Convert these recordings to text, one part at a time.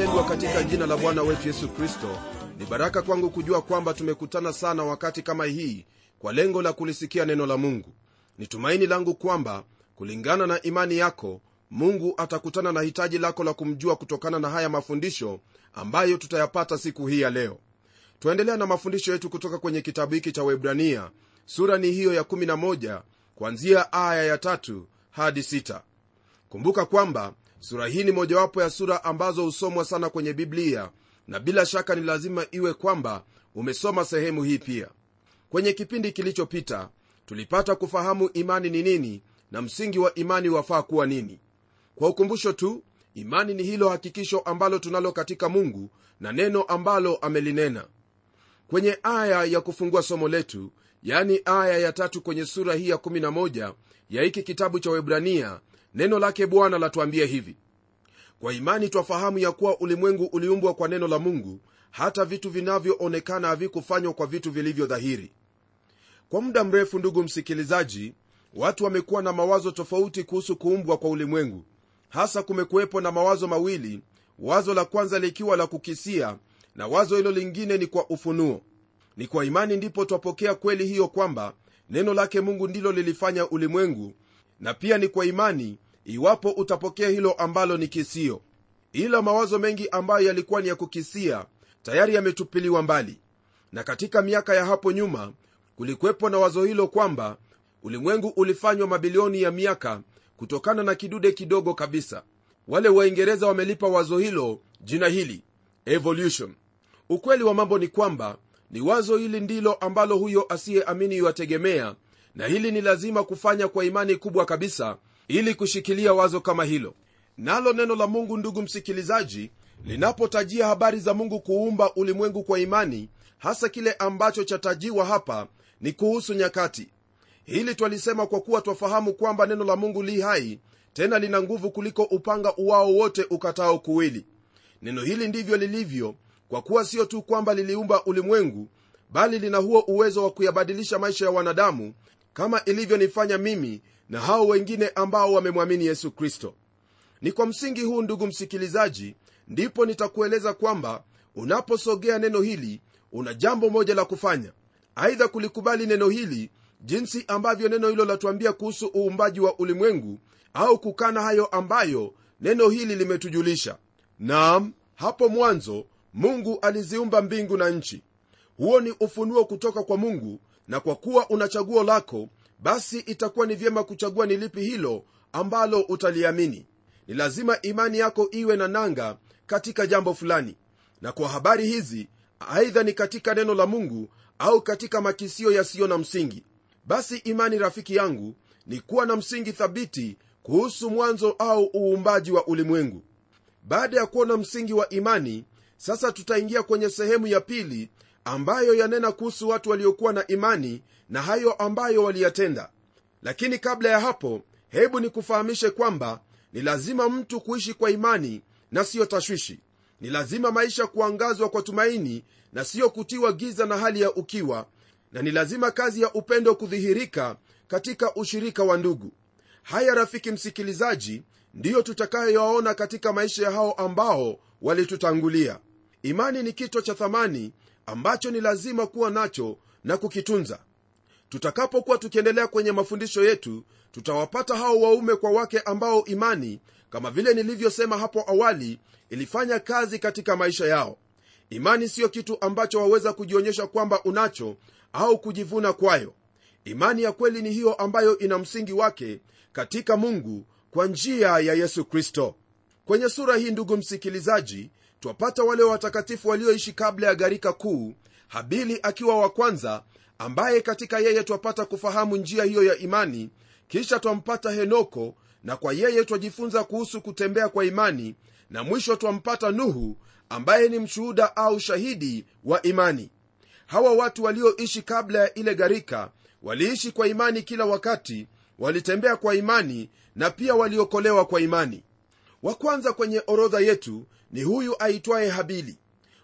mpendwa katika jina la bwana wetu yesu kristo ni baraka kwangu kujua kwamba tumekutana sana wakati kama hii kwa lengo la kulisikia neno la mungu. Ni tumaini langu kwamba kulingana na imani yako mungu atakutana na hitaji lako la kumjua kutokana na haya mafundisho ambayo tutayapata siku hii ya leo. Twaendelea na mafundisho yetu kutoka kwenye kitabu hiki cha webrania sura ni hiyo ya 11 kuanzia aya ya 3 hadi 6 kumbuka kwamba sura hii ni mojawapo ya sura ambazo husomwa sana kwenye biblia na bila shaka ni lazima iwe kwamba umesoma sehemu hii pia. Kwenye kipindi kilichopita tulipata kufahamu imani ni nini na msingi wa imani wafaa kuwa nini. Kwa ukumbusho tu imani ni hilo hakikisho ambalo tunalo katika mungu na neno ambalo amelinena. Kwenye aya ya kufungua somo letu yani aya ya tatu kwenye sura hii ya 11 ya hiki kitabu cha webrania neno lake bwana latuambia hivi kwa imani twafahamu ya kuwa ulimwengu uliumbwa kwa neno la mungu hata vitu vinavyoonekana havikufanywa kwa vitu vilivyo dhahiri. Kwa muda mrefu ndugu msikilizaji watu wamekuwa na mawazo tofauti kuhusu kuumbwa kwa ulimwengu. Hasa kumekuwepo na mawazo mawili wazo la kwanza likiwa la kukisia na wazo hilo lingine ni kwa ufunuo. Ni kwa imani ndipo twapokea kweli hiyo kwamba neno lake mungu ndilo lilifanya ulimwengu na pia ni kwa imani iwapo utapokea hilo ambalo ni kisio. Ila mawazo mengi ambayo yalikuwa ni ya kukisia tayari yametupiliwa mbali. Na katika miaka ya hapo nyuma kulikuwepo na wazo hilo kwamba ulimwengu ulifanywa mabilioni ya miaka kutokana na kidude kidogo kabisa. Wale waingereza wamelipa wazo hilo jina hili evolution. Ukweli wa mambo ni kwamba ni wazo hili ndilo ambalo huyo asiyeamini yuategemea na hili ni lazima kufanya kwa imani kubwa kabisa ili kushikilia wazo kama hilo. Nalo neno la mungu ndugu msikilizaji linapotajia habari za mungu kuumba ulimwengu kwa imani hasa kile ambacho chatajiwa hapa ni kuhusu nyakati. Hili twalisema kwa kuwa twafahamu kwamba neno la mungu li hai tena lina nguvu kuliko upanga uwao wote ukatao kuwili. Neno hili ndivyo lilivyo kwa kuwa sio tu kwamba liliumba ulimwengu bali lina huo uwezo wa kuyabadilisha maisha ya wanadamu kama ilivyonifanya mimi na hao wengine ambao wamemwamini yesu kristo. Ni kwa msingi huu ndugu msikilizaji ndipo nitakueleza kwamba unaposogea neno hili una jambo moja la kufanya. Aidha kulikubali neno hili jinsi ambavyo neno hilo latuambia kuhusu uumbaji wa ulimwengu au kukana hayo ambayo neno hili limetujulisha. Naam hapo mwanzo mungu aliziumba mbingu na nchi. Huo ni ufunuo kutoka kwa mungu na kwa kuwa una chaguo lako basi itakuwa ni vyema kuchagua ni lipi hilo ambalo utaliamini. Ni lazima imani yako iwe na nanga katika jambo fulani. Na kwa habari hizi aidha ni katika neno la mungu au katika makisio yasiyo na msingi. Basi imani rafiki yangu ni kuwa na msingi thabiti kuhusu mwanzo au uumbaji wa ulimwengu. Baada ya kuona msingi wa imani sasa tutaingia kwenye sehemu ya pili ambayo yanena kuhusu watu waliokuwa na imani na hayo ambayo waliyatenda. Lakini kabla ya hapo hebu nikufahamishe kwamba ni lazima mtu kuishi kwa imani na siyo tashwishi. Ni lazima maisha kuangazwa kwa tumaini na siyo kutiwa giza na hali ya ukiwa na ni lazima kazi ya upendo kudhihirika katika ushirika wa ndugu. Haya rafiki msikilizaji ndiyo tutakayoyaona katika maisha ya hao ambao walitutangulia imani ni kito cha thamani ambacho ni lazima kuwa nacho na kukitunza. Tutakapokuwa tukiendelea kwenye mafundisho yetu tutawapata hao waume kwa wake ambao imani kama vile nilivyosema hapo awali ilifanya kazi katika maisha yao. Imani siyo kitu ambacho waweza kujionyesha kwamba unacho au kujivuna kwayo. Imani ya kweli ni hiyo ambayo ina msingi wake katika mungu kwa njia ya yesu kristo. Kwenye sura hii ndugu msikilizaji twapata wale watakatifu walioishi kabla ya gharika kuu habili akiwa wa kwanza ambaye katika yeye twapata kufahamu njia hiyo ya imani kisha twampata henoko na kwa yeye twajifunza kuhusu kutembea kwa imani na mwisho twampata nuhu ambaye ni mshuhuda au shahidi wa imani. Hawa watu walioishi kabla ya ile gharika waliishi kwa imani kila wakati walitembea kwa imani na pia waliokolewa kwa imani. Wa kwanza kwenye orodha yetu ni huyu aitwaye habili.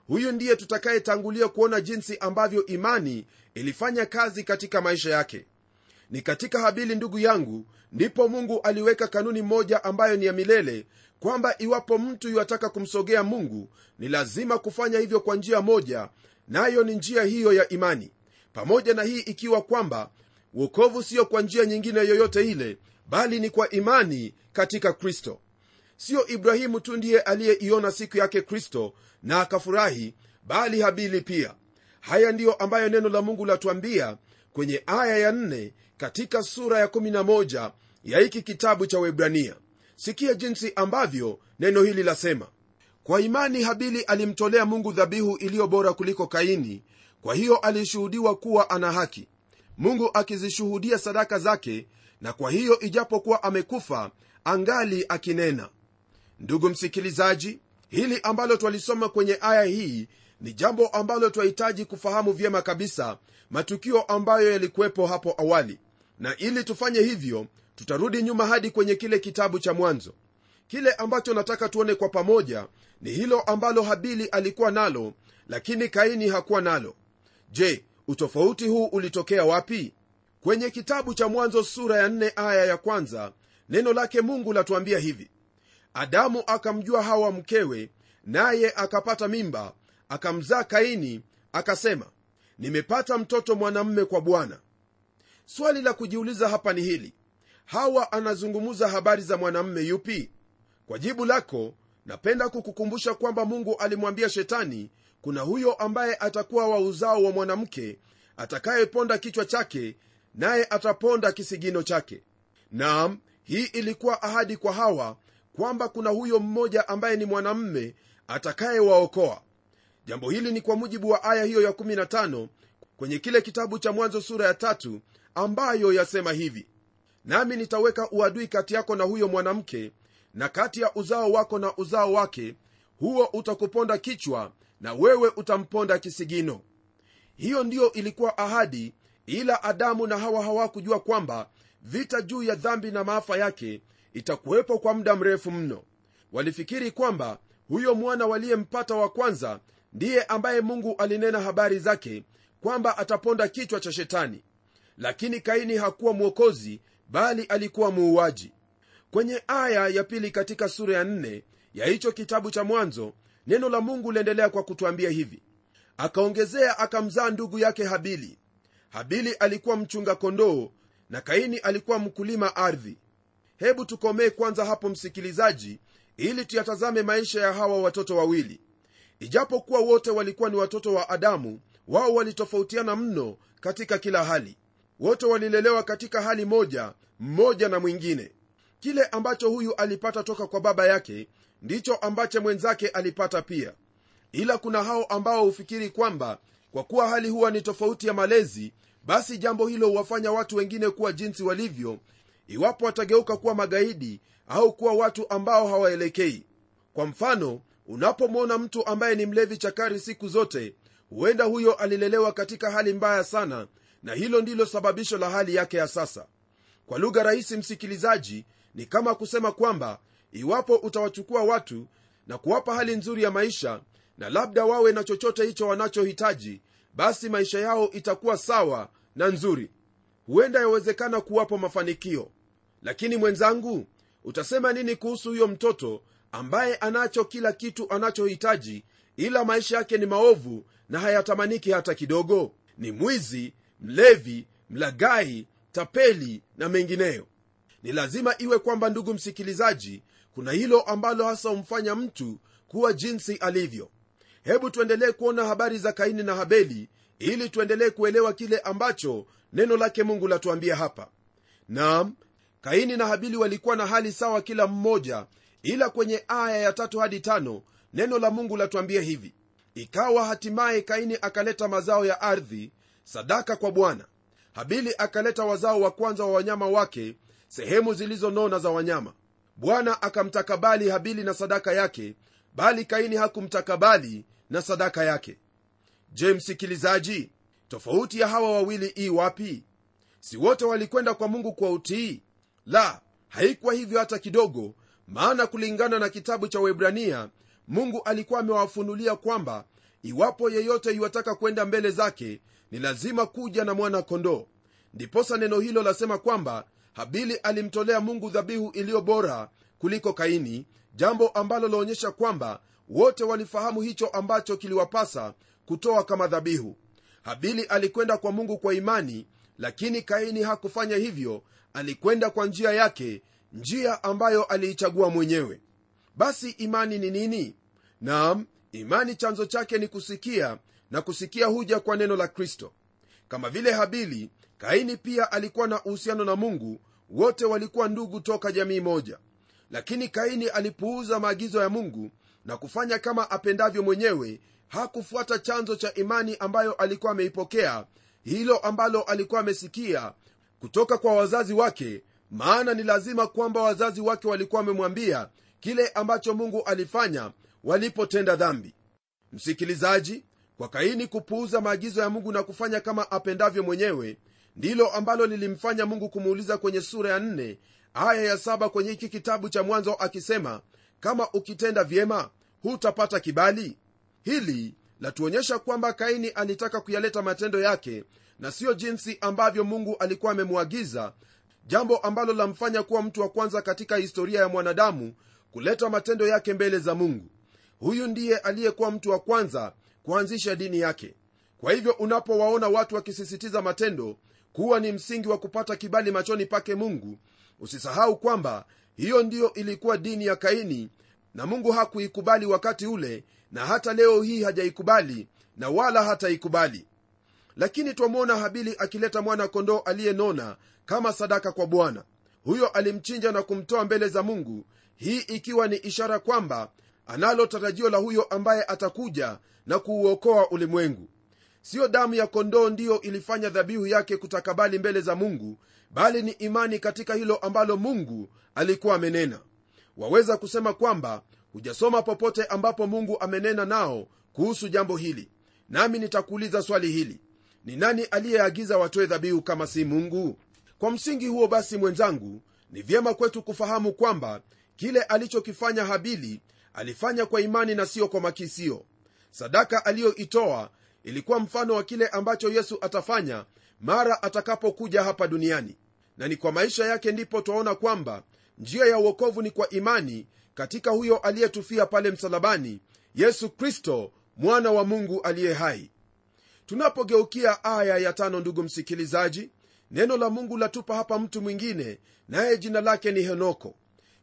Huyu ndiye tutakayetangulia kuona jinsi ambavyo imani ilifanya kazi katika maisha yake. Ni katika habili ndugu yangu ndipo mungu aliweka kanuni moja ambayo ni ya milele kwamba iwapo mtu yuataka kumsogea mungu ni lazima kufanya hivyo kwa njia moja nayo ni njia hiyo ya imani. Pamoja na hii ikiwa kwamba wokovu siyo kwa njia nyingine yoyote ile bali ni kwa imani katika kristo siyo ibrahimu tu ndiye aliyeiona siku yake kristo na akafurahi bali habili pia. Haya ndiyo ambayo neno la mungu latuambia kwenye aya ya 4 katika sura ya 11 ya hiki kitabu cha webrania sikia jinsi ambavyo neno hili lasema. Kwa imani habili alimtolea mungu dhabihu iliyo bora kuliko kaini kwa hiyo alishuhudiwa kuwa ana haki. Mungu akizishuhudia sadaka zake na kwa hiyo ijapokuwa amekufa angali akinena ndugu msikilizaji hili ambalo twalisoma kwenye aya hii ni jambo ambalo twahitaji kufahamu vyema kabisa matukio ambayo yalikuwepo hapo awali. Na ili tufanye hivyo tutarudi nyuma hadi kwenye kile kitabu cha mwanzo. Kile ambacho nataka tuone kwa pamoja ni hilo ambalo habili alikuwa nalo lakini kaini hakuwa nalo. Je utofauti huu ulitokea wapi? Kwenye kitabu cha mwanzo sura ya 4 aya ya kwanza neno lake mungu latuambia hivi adamu akamjua hawa mkewe naye akapata mimba akamzaa kaini akasema nimepata mtoto mwanamme kwa bwana. Swali la kujiuliza hapa ni hili hawa anazungumza habari za mwanamme yupi? Kwa jibu lako napenda kukukumbusha kwamba mungu alimwambia shetani kuna huyo ambaye atakuwa wa uzao wa mwanamke atakayeponda kichwa chake naye ataponda kisigino chake. Naam hii ilikuwa ahadi kwa hawa kwamba kuna huyo mmoja ambaye ni mwanamme atakayewaokoa. Jambo hili ni kwa mujibu wa aya hiyo ya 15 kwenye kile kitabu cha mwanzo sura ya tatu ambayo yasema hivi nami nitaweka uadui kati yako na huyo mwanamke na kati ya uzao wako na uzao wake huo utakuponda kichwa na wewe utamponda kisigino. Hiyo ndiyo ilikuwa ahadi ila adamu na hawa hawakujua kwamba vita juu ya dhambi na maafa yake itakuwepo kwa muda mrefu mno. Walifikiri kwamba huyo mwana waliyempata wa kwanza ndiye ambaye mungu alinena habari zake kwamba ataponda kichwa cha shetani. Lakini kaini hakuwa mwokozi bali alikuwa muuaji. Kwenye aya ya pili katika sura ya nne ya hicho kitabu cha mwanzo neno la mungu liendelea kwa kutwambia hivi. Akaongezea akamzaa ndugu yake habili. Habili alikuwa mchunga kondoo na kaini alikuwa mkulima ardhi hebu tukomee kwanza hapo msikilizaji ili tuyatazame maisha ya hawa watoto wawili. Ijapokuwa wote walikuwa ni watoto wa adamu wao walitofautiana mno katika kila hali. Wote walilelewa katika hali moja mmoja na mwingine. Kile ambacho huyu alipata toka kwa baba yake ndicho ambacho mwenzake alipata pia. Ila kuna hao ambao hufikiri kwamba kwa kuwa hali huwa ni tofauti ya malezi basi jambo hilo huwafanya watu wengine kuwa jinsi walivyo iwapo watageuka kuwa magaidi au kuwa watu ambao hawaelekei. Kwa mfano unapomwona mtu ambaye ni mlevi chakari siku zote huenda huyo alilelewa katika hali mbaya sana na hilo ndilo sababisho la hali yake ya sasa. Kwa lugha rahisi msikilizaji ni kama kusema kwamba iwapo utawachukua watu na kuwapa hali nzuri ya maisha na labda wawe na chochote hicho wanachohitaji basi maisha yao itakuwa sawa na nzuri. Huenda yawezekana kuwapo mafanikio lakini mwenzangu utasema nini kuhusu huyo mtoto ambaye anacho kila kitu anachohitaji ila maisha yake ni maovu na hayatamaniki hata kidogo? Ni mwizi mlevi mlagai tapeli na mengineyo. Ni lazima iwe kwamba ndugu msikilizaji kuna hilo ambalo hasa humfanya mtu kuwa jinsi alivyo. Hebu tuendelee kuona habari za kaini na habeli ili tuendelee kuelewa kile ambacho neno lake mungu latuambia hapa. Naam kaini na habili walikuwa na hali sawa kila mmoja ila kwenye aya ya tatu hadi tano neno la mungu latuambia hivi. Ikawa hatimaye kaini akaleta mazao ya ardhi sadaka kwa bwana. Habili akaleta wazao wa kwanza wa wanyama wake sehemu zilizonona za wanyama. Bwana akamtakabali habili na sadaka yake bali kaini hakumtakabali na sadaka yake. Je msikilizaji tofauti ya hawa wawili ii wapi? Si wote walikwenda kwa mungu kwa utii la haikuwa hivyo hata kidogo maana kulingana na kitabu cha webrania mungu alikuwa amewafunulia kwamba iwapo yeyote iwataka kwenda mbele zake ni lazima kuja na mwana kondoo ndiposa neno hilo lasema kwamba habili alimtolea mungu dhabihu iliyo bora kuliko kaini jambo ambalo laonyesha kwamba wote walifahamu hicho ambacho kiliwapasa kutoa kama dhabihu. Habili alikwenda kwa mungu kwa imani lakini kaini hakufanya hivyo alikwenda kwa njia yake njia ambayo aliichagua mwenyewe. Basi imani ni nini? Naam imani chanzo chake ni kusikia na kusikia huja kwa neno la kristo. Kama vile habili kaini pia alikuwa na uhusiano na mungu wote walikuwa ndugu toka jamii moja. Lakini kaini alipuuza maagizo ya mungu na kufanya kama apendavyo mwenyewe hakufuata chanzo cha imani ambayo alikuwa ameipokea hilo ambalo alikuwa amesikia kutoka kwa wazazi wake maana ni lazima kwamba wazazi wake walikuwa wamemwambia kile ambacho mungu alifanya walipotenda dhambi. Msikilizaji kwa kaini kupuuza maagizo ya mungu na kufanya kama apendavyo mwenyewe ndilo ambalo lilimfanya mungu kumuuliza kwenye sura ya 4 aya ya 7 kwenye hiki kitabu cha mwanzo akisema kama ukitenda vyema hutapata kibali? Hili latuonyesha kwamba kaini alitaka kuyaleta matendo yake na siyo jinsi ambavyo mungu alikuwa amemwagiza jambo ambalo lamfanya kuwa mtu wa kwanza katika historia ya mwanadamu kuleta matendo yake mbele za mungu. Huyu ndiye aliyekuwa mtu wa kwanza kuanzisha dini yake. Kwa hivyo unapowaona watu wakisisitiza matendo kuwa ni msingi wa kupata kibali machoni pake mungu usisahau kwamba hiyo ndiyo ilikuwa dini ya kaini na mungu hakuikubali wakati ule na hata leo hii hajaikubali na wala hataikubali lakini twamwona habili akileta mwana kondoo aliyenona kama sadaka kwa bwana. Huyo alimchinja na kumtoa mbele za mungu hii ikiwa ni ishara kwamba analo tarajio la huyo ambaye atakuja na kuuokoa ulimwengu. Siyo damu ya kondoo ndiyo ilifanya dhabihu yake kutakabali mbele za mungu bali ni imani katika hilo ambalo mungu alikuwa amenena. Waweza kusema kwamba hujasoma popote ambapo mungu amenena nao kuhusu jambo hili. Nami nitakuuliza swali hili ni nani aliyeagiza watoe dhabihu kama si mungu? Kwa msingi huo basi mwenzangu ni vyema kwetu kufahamu kwamba kile alichokifanya habili alifanya kwa imani na siyo kwa makisio. Sadaka aliyoitoa ilikuwa mfano wa kile ambacho yesu atafanya mara atakapokuja hapa duniani. Na ni kwa maisha yake ndipo twaona kwamba njia ya uokovu ni kwa imani katika huyo aliyetufia pale msalabani yesu kristo mwana wa mungu aliye hai tunapogeukia aya ya tano ndugu msikilizaji neno la mungu latupa hapa mtu mwingine naye jina lake ni henoko.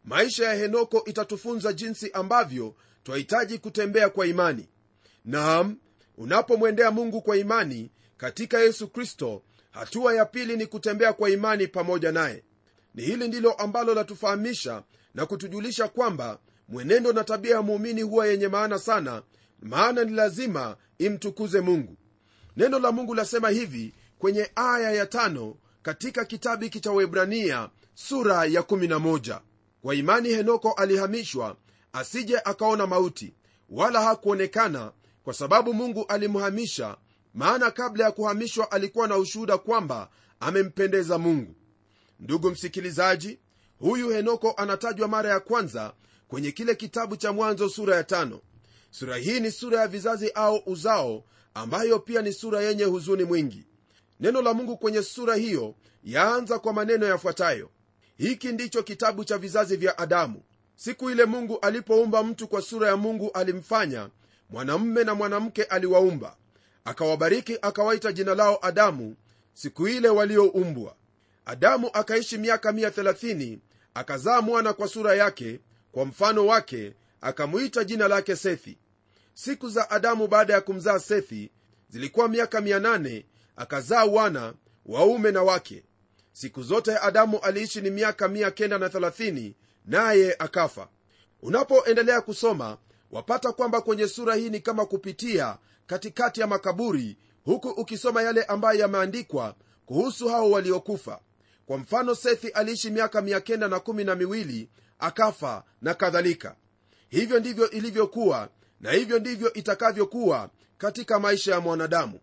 Maisha ya henoko itatufunza jinsi ambavyo twahitaji kutembea kwa imani. Naam unapomwendea mungu kwa imani katika yesu kristo hatua ya pili ni kutembea kwa imani pamoja naye. Ni hili ndilo ambalo latufahamisha na kutujulisha kwamba mwenendo na tabia ya muumini huwa yenye maana sana maana ni lazima imtukuze mungu neno la mungu lasema hivi kwenye aya ya tano katika kitabu hiki cha webrania sura ya 11 kwa imani henoko alihamishwa asije akaona mauti wala hakuonekana kwa sababu mungu alimhamisha maana kabla ya kuhamishwa alikuwa na ushuhuda kwamba amempendeza mungu. Ndugu msikilizaji huyu henoko anatajwa mara ya kwanza kwenye kile kitabu cha mwanzo sura ya tano. Sura hii ni sura ya vizazi au uzao ambayo pia ni sura yenye huzuni mwingi. Neno la mungu kwenye sura hiyo yaanza kwa maneno yafuatayo. Hiki ndicho kitabu cha vizazi vya adamu. Siku ile mungu alipoumba mtu kwa sura ya mungu alimfanya mwanamme na mwanamke aliwaumba. Akawabariki akawaita jina lao adamu siku ile walioumbwa. Adamu akaishi miaka 130 akazaa mwana kwa sura yake kwa mfano wake akamwita jina lake sethi siku za adamu baada ya kumzaa sethi zilikuwa miaka 800 akazaa wana waume na wake. Siku zote adamu aliishi ni miaka 930 naye akafa. Unapoendelea kusoma wapata kwamba kwenye sura hii ni kama kupitia katikati ya makaburi huku ukisoma yale ambayo yameandikwa kuhusu hao waliokufa. Kwa mfano sethi aliishi miaka 912 akafa na kadhalika. Hivyo ndivyo ilivyokuwa na hivyo ndivyo itakavyokuwa katika maisha ya mwanadamu.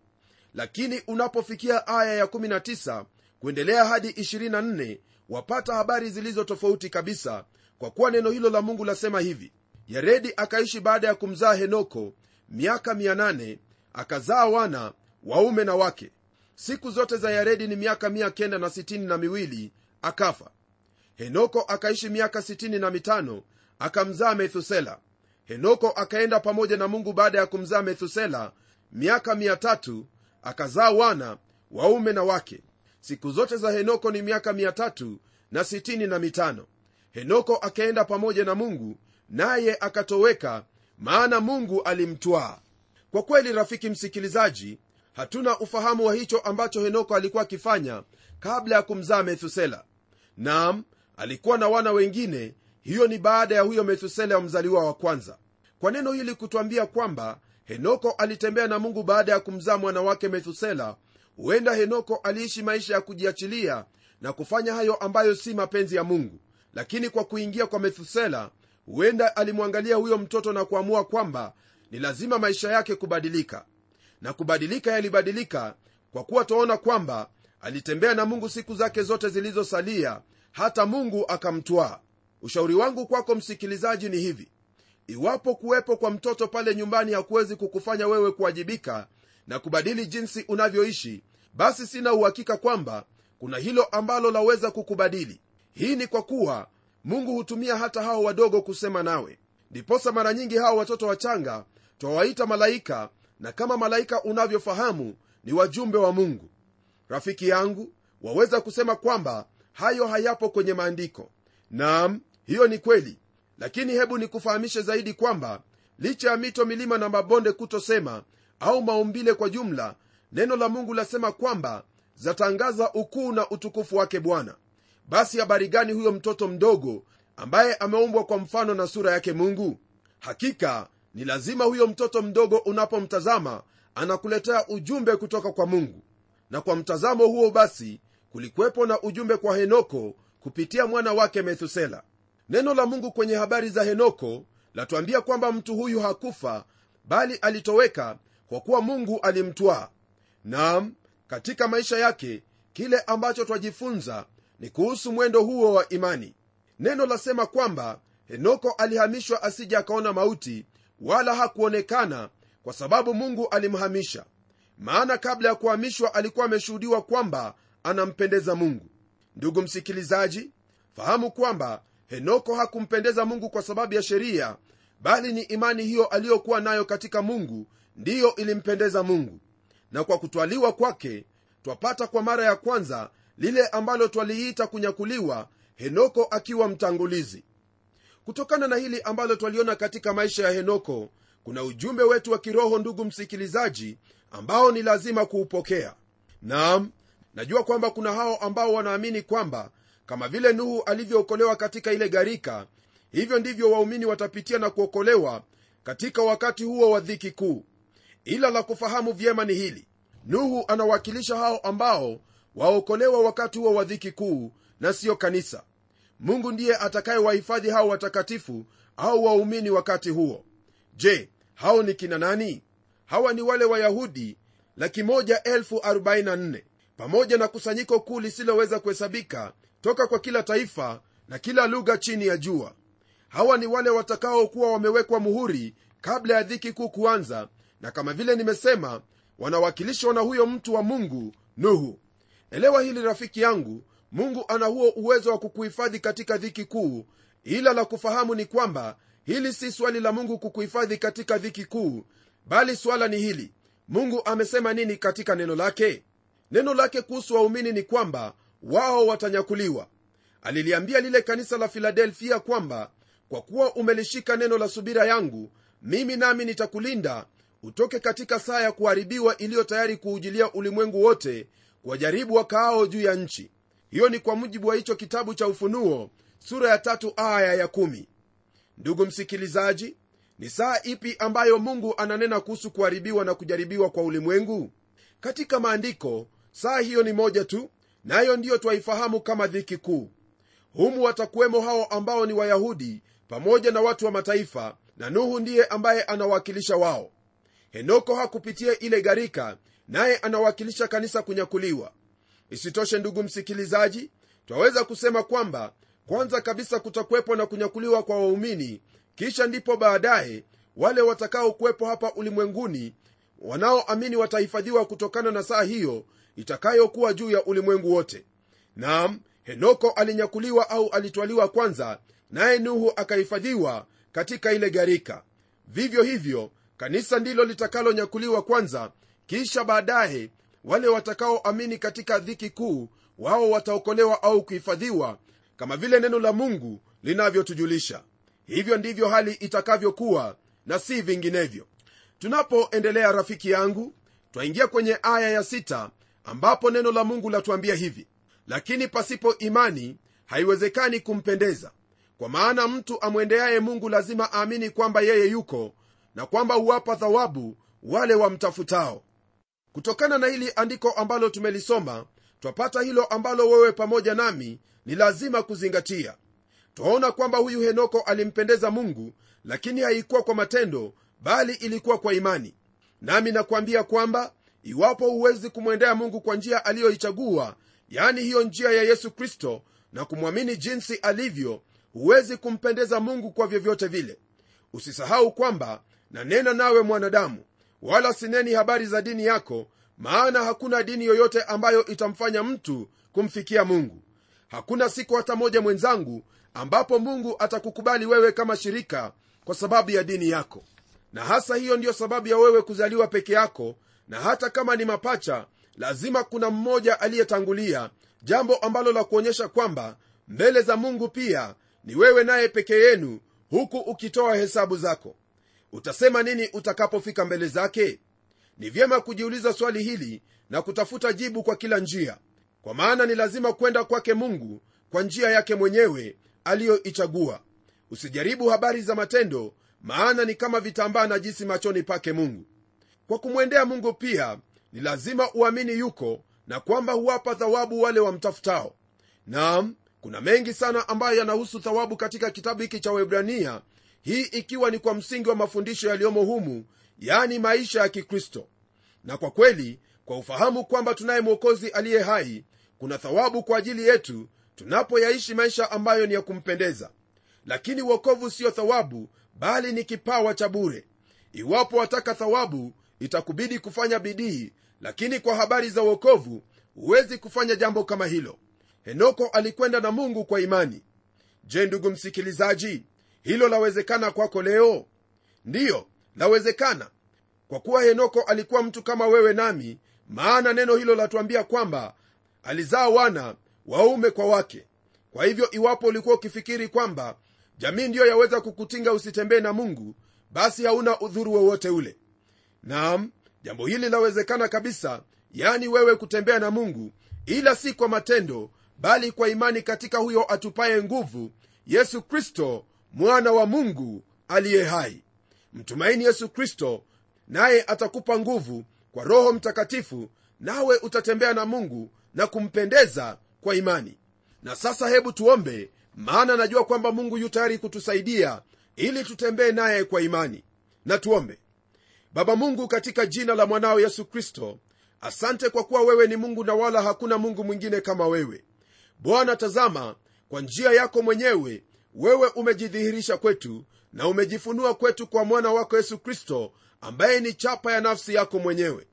Lakini unapofikia aya ya19 kuendelea hadi 24 wapata habari zilizo tofauti kabisa kwa kuwa neno hilo la mungu lasema hivi. Yaredi akaishi baada ya kumzaa henoko miaka 800 akazaa wana waume na wake. Siku zote za yaredi ni miaka mia kenda na sitini na miwili akafa. Henoko akaishi miaka sitini na mitano akamzaa methusela henoko akaenda pamoja na mungu baada ya kumzaa methusela miaka mia akazaa wana waume na wake. Siku zote za henoko ni miaka mia tatu na sitini na mitano. Henoko akaenda pamoja na mungu naye akatoweka maana mungu alimtwaa. Kwa kweli rafiki msikilizaji hatuna ufahamu wa hicho ambacho henoko alikuwa akifanya kabla ya kumzaa methusela. Nam alikuwa na wana wengine hiyo ni baada ya huyo methusela ya mzaliwa wa kwanza. Kwa neno hili kutwambia kwamba henoko alitembea na mungu baada ya kumzaa mwana wake methusela huenda henoko aliishi maisha ya kujiachilia na kufanya hayo ambayo si mapenzi ya mungu. Lakini kwa kuingia kwa methusela huenda alimwangalia huyo mtoto na kuamua kwamba ni lazima maisha yake kubadilika. Na kubadilika yalibadilika kwa kuwa twaona kwamba alitembea na mungu siku zake zote zilizosalia hata mungu akamtwaa ushauri wangu kwako msikilizaji ni hivi. Iwapo kuwepo kwa mtoto pale nyumbani hakuwezi kukufanya wewe kuwajibika na kubadili jinsi unavyoishi basi sina uhakika kwamba kuna hilo ambalo laweza kukubadili. Hii ni kwa kuwa mungu hutumia hata hao wadogo kusema nawe. Ndiposa mara nyingi hao watoto wachanga twawaita malaika na kama malaika unavyofahamu ni wajumbe wa mungu. Rafiki yangu waweza kusema kwamba hayo hayapo kwenye maandiko. Naam hiyo ni kweli. Lakini hebu nikufahamishe zaidi kwamba licha ya mito milima na mabonde kutosema au maumbile kwa jumla neno la mungu lasema kwamba zatangaza ukuu na utukufu wake bwana. Basi habari gani huyo mtoto mdogo ambaye ameumbwa kwa mfano na sura yake mungu? Hakika ni lazima huyo mtoto mdogo unapomtazama anakuletea ujumbe kutoka kwa mungu. Na kwa mtazamo huo basi kulikuwepo na ujumbe kwa henoko kupitia mwana wake methusela neno la mungu kwenye habari za henoko latuambia kwamba mtu huyu hakufa bali alitoweka kwa kuwa mungu alimtwaa. Nam katika maisha yake kile ambacho twajifunza ni kuhusu mwendo huo wa imani. Neno lasema kwamba henoko alihamishwa asije akaona mauti wala hakuonekana kwa sababu mungu alimhamisha. Maana kabla ya kuhamishwa alikuwa ameshuhudiwa kwamba anampendeza mungu. Ndugu msikilizaji fahamu kwamba henoko hakumpendeza mungu kwa sababu ya sheria bali ni imani hiyo aliyokuwa nayo katika mungu ndiyo ilimpendeza mungu. Na kwa kutwaliwa kwake twapata kwa mara ya kwanza lile ambalo twaliita kunyakuliwa henoko akiwa mtangulizi. Kutokana na hili ambalo twaliona katika maisha ya henoko kuna ujumbe wetu wa kiroho ndugu msikilizaji ambao ni lazima kuupokea. Naam najua kwamba kuna hao ambao wanaamini kwamba kama vile nuhu alivyookolewa katika ile gharika hivyo ndivyo waumini watapitia na kuokolewa katika wakati huo wa dhiki kuu. Ila la kufahamu vyema ni hili. Nuhu anawakilisha hao ambao waokolewa wakati huo wa dhiki kuu na siyo kanisa. Mungu ndiye atakayewahifadhi hao watakatifu au waumini wakati huo. Je hao ni kina nani? Hawa ni wale wayahudi laki elfu arobaini na nne. Pamoja na kusanyiko kuu lisiloweza kuhesabika toka kwa kila taifa na kila lugha chini ya jua. Hawa ni wale watakaokuwa wamewekwa muhuri kabla ya dhiki kuu kuanza na kama vile nimesema wanawakilishwa na huyo mtu wa mungu nuhu. Elewa hili rafiki yangu mungu ana huo uwezo wa kukuhifadhi katika dhiki kuu ila la kufahamu ni kwamba hili si swali la mungu kukuhifadhi katika dhiki kuu bali swala ni hili. Mungu amesema nini katika neno lake? Neno lake kuhusu waumini ni kwamba wao watanyakuliwa. Aliliambia lile kanisa la filadelfia kwamba kwa kuwa umelishika neno la subira yangu mimi nami nitakulinda utoke katika saa ya kuharibiwa iliyo tayari kuujilia ulimwengu wote kuwajaribu wakaao juu ya nchi. Hiyo ni kwa mujibu wa hicho kitabu cha ufunuo sura ya tatu aya ya kumi. ndugu msikilizaji ni saa ipi ambayo mungu ananena kuhusu kuharibiwa na kujaribiwa kwa ulimwengu? Katika maandiko saa hiyo ni moja tu nayo ndiyo twaifahamu kama dhiki kuu. Humu watakuwemo hao ambao ni wayahudi pamoja na watu wa mataifa na nuhu ndiye ambaye anawakilisha wao. Henoko hakupitia ile gharika naye anawakilisha kanisa kunyakuliwa. Isitoshe ndugu msikilizaji twaweza kusema kwamba kwanza kabisa kutakuwepo na kunyakuliwa kwa waumini kisha ndipo baadaye wale watakaokuwepo hapa ulimwenguni wanaoamini watahifadhiwa kutokana na saa hiyo itakayokuwa juu ya ulimwengu wote. Nam henoko alinyakuliwa au alitwaliwa kwanza naye nuhu akahifadhiwa katika ile gharika. Vivyo hivyo kanisa ndilo litakalonyakuliwa kwanza kisha baadaye wale watakaoamini katika dhiki kuu wao wataokolewa au kuhifadhiwa kama vile neno la mungu linavyotujulisha. Hivyo ndivyo hali itakavyokuwa na si vinginevyo. Tunapoendelea rafiki yangu twaingia kwenye aya ya ambapo neno la mungu latuambia hivi lakini pasipo imani haiwezekani kumpendeza. Kwa maana mtu amwendeaye mungu lazima aamini kwamba yeye yuko na kwamba huwapa thawabu wale wamtafutao. Kutokana na hili andiko ambalo tumelisoma twapata hilo ambalo wewe pamoja nami ni lazima kuzingatia. Twaona kwamba huyu henoko alimpendeza mungu lakini haikuwa kwa matendo bali ilikuwa kwa imani. Nami nakwambia kwamba iwapo huwezi kumwendea mungu kwa njia aliyoichagua yani hiyo njia ya yesu kristo na kumwamini jinsi alivyo huwezi kumpendeza mungu kwa vyovyote vile. Usisahau kwamba nanena nawe mwanadamu wala sineni habari za dini yako maana hakuna dini yoyote ambayo itamfanya mtu kumfikia mungu. Hakuna siku hata moja mwenzangu ambapo mungu atakukubali wewe kama shirika kwa sababu ya dini yako. Na hasa hiyo ndiyo sababu ya wewe kuzaliwa peke yako na hata kama ni mapacha lazima kuna mmoja aliyetangulia jambo ambalo la kuonyesha kwamba mbele za mungu pia ni wewe naye peke yenu huku ukitoa hesabu zako. Utasema nini utakapofika mbele zake? Ni vyema kujiuliza swali hili na kutafuta jibu kwa kila njia kwa maana ni lazima kwenda kwake mungu kwa njia yake mwenyewe aliyoichagua. Usijaribu habari za matendo maana ni kama vitambaa na jisi machoni pake mungu kwa kumwendea mungu pia ni lazima uamini yuko na kwamba huwapa thawabu wale wamtafutao. Naam kuna mengi sana ambayo yanahusu thawabu katika kitabu hiki cha webrania hii ikiwa ni kwa msingi wa mafundisho yaliyomo humu yani maisha ya kikristo. Na kwa kweli kwa ufahamu kwamba tunaye mwokozi aliye hai kuna thawabu kwa ajili yetu tunapoyaishi maisha ambayo ni ya kumpendeza. Lakini uokovu siyo thawabu bali ni kipawa cha bure. Iwapo wataka thawabu itakubidi kufanya bidii lakini kwa habari za uokovu huwezi kufanya jambo kama hilo. Henoko alikwenda na mungu kwa imani. Je ndugu msikilizaji hilo lawezekana kwako leo? Ndiyo lawezekana. Kwa kuwa henoko alikuwa mtu kama wewe nami maana neno hilo latuambia kwamba alizaa wana waume kwa wake. Kwa hivyo iwapo ulikuwa ukifikiri kwamba jamii ndiyo yaweza kukutinga usitembee na mungu basi hauna udhuru wowote ule naam jambo hili lawezekana kabisa yani wewe kutembea na mungu ila si kwa matendo bali kwa imani katika huyo atupaye nguvu yesu kristo mwana wa mungu aliye hai. Mtumaini yesu kristo naye atakupa nguvu kwa roho mtakatifu nawe utatembea na mungu na kumpendeza kwa imani. Na sasa hebu tuombe maana najua kwamba mungu yu tayari kutusaidia ili tutembee naye kwa imani. Na tuombe baba mungu katika jina la mwanao yesu kristo asante kwa kuwa wewe ni mungu na wala hakuna mungu mwingine kama wewe. Bwana tazama kwa njia yako mwenyewe wewe umejidhihirisha kwetu na umejifunua kwetu kwa mwana wako yesu kristo ambaye ni chapa ya nafsi yako mwenyewe.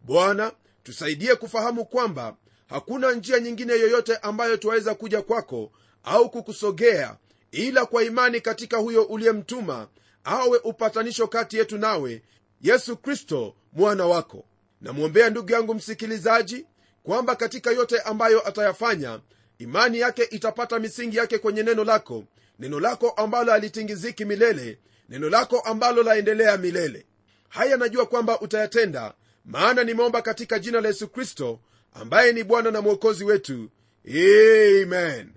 Bwana tusaidie kufahamu kwamba hakuna njia nyingine yoyote ambayo twaweza kuja kwako au kukusogea ila kwa imani katika huyo uliyemtuma awe upatanisho kati yetu nawe yesu kristo mwana wako. Namwombea ndugu yangu msikilizaji kwamba katika yote ambayo atayafanya imani yake itapata misingi yake kwenye neno lako neno lako ambalo halitingiziki milele neno lako ambalo laendelea milele. Haya najua kwamba utayatenda maana nimeomba katika jina la yesu kristo ambaye ni bwana na mwokozi wetu. Amen.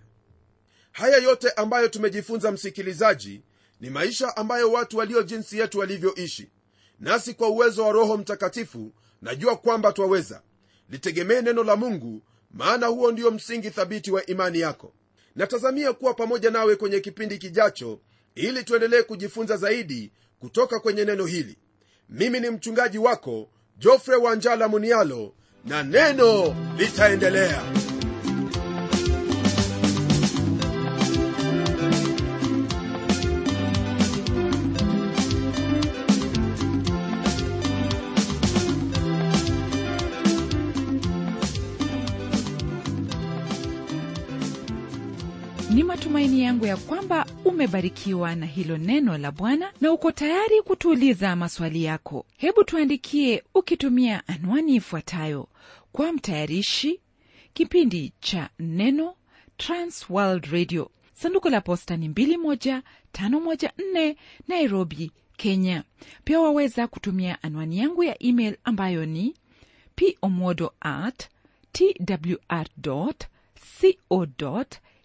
Haya yote ambayo tumejifunza msikilizaji ni maisha ambayo watu walio jinsi yetu walivyoishi nasi kwa uwezo wa roho mtakatifu najua kwamba twaweza. Litegemee neno la mungu maana huo ndio msingi thabiti wa imani yako. Natazamia kuwa pamoja nawe kwenye kipindi kijacho ili tuendelee kujifunza zaidi kutoka kwenye neno hili. Mimi ni mchungaji wako jofre wanjala munialo na neno litaendelea ni matumaini yangu ya kwamba umebarikiwa na hilo neno la bwana na uko tayari kutuuliza maswali yako. Hebu tuandikie ukitumia anwani ifuatayo. Kwa mtayarishi kipindi cha neno transworld radio. Sanduku la posta ni 21514 nairobi kenya. Pia waweza kutumia anwani yangu ya email ambayo ni pomodo at twr co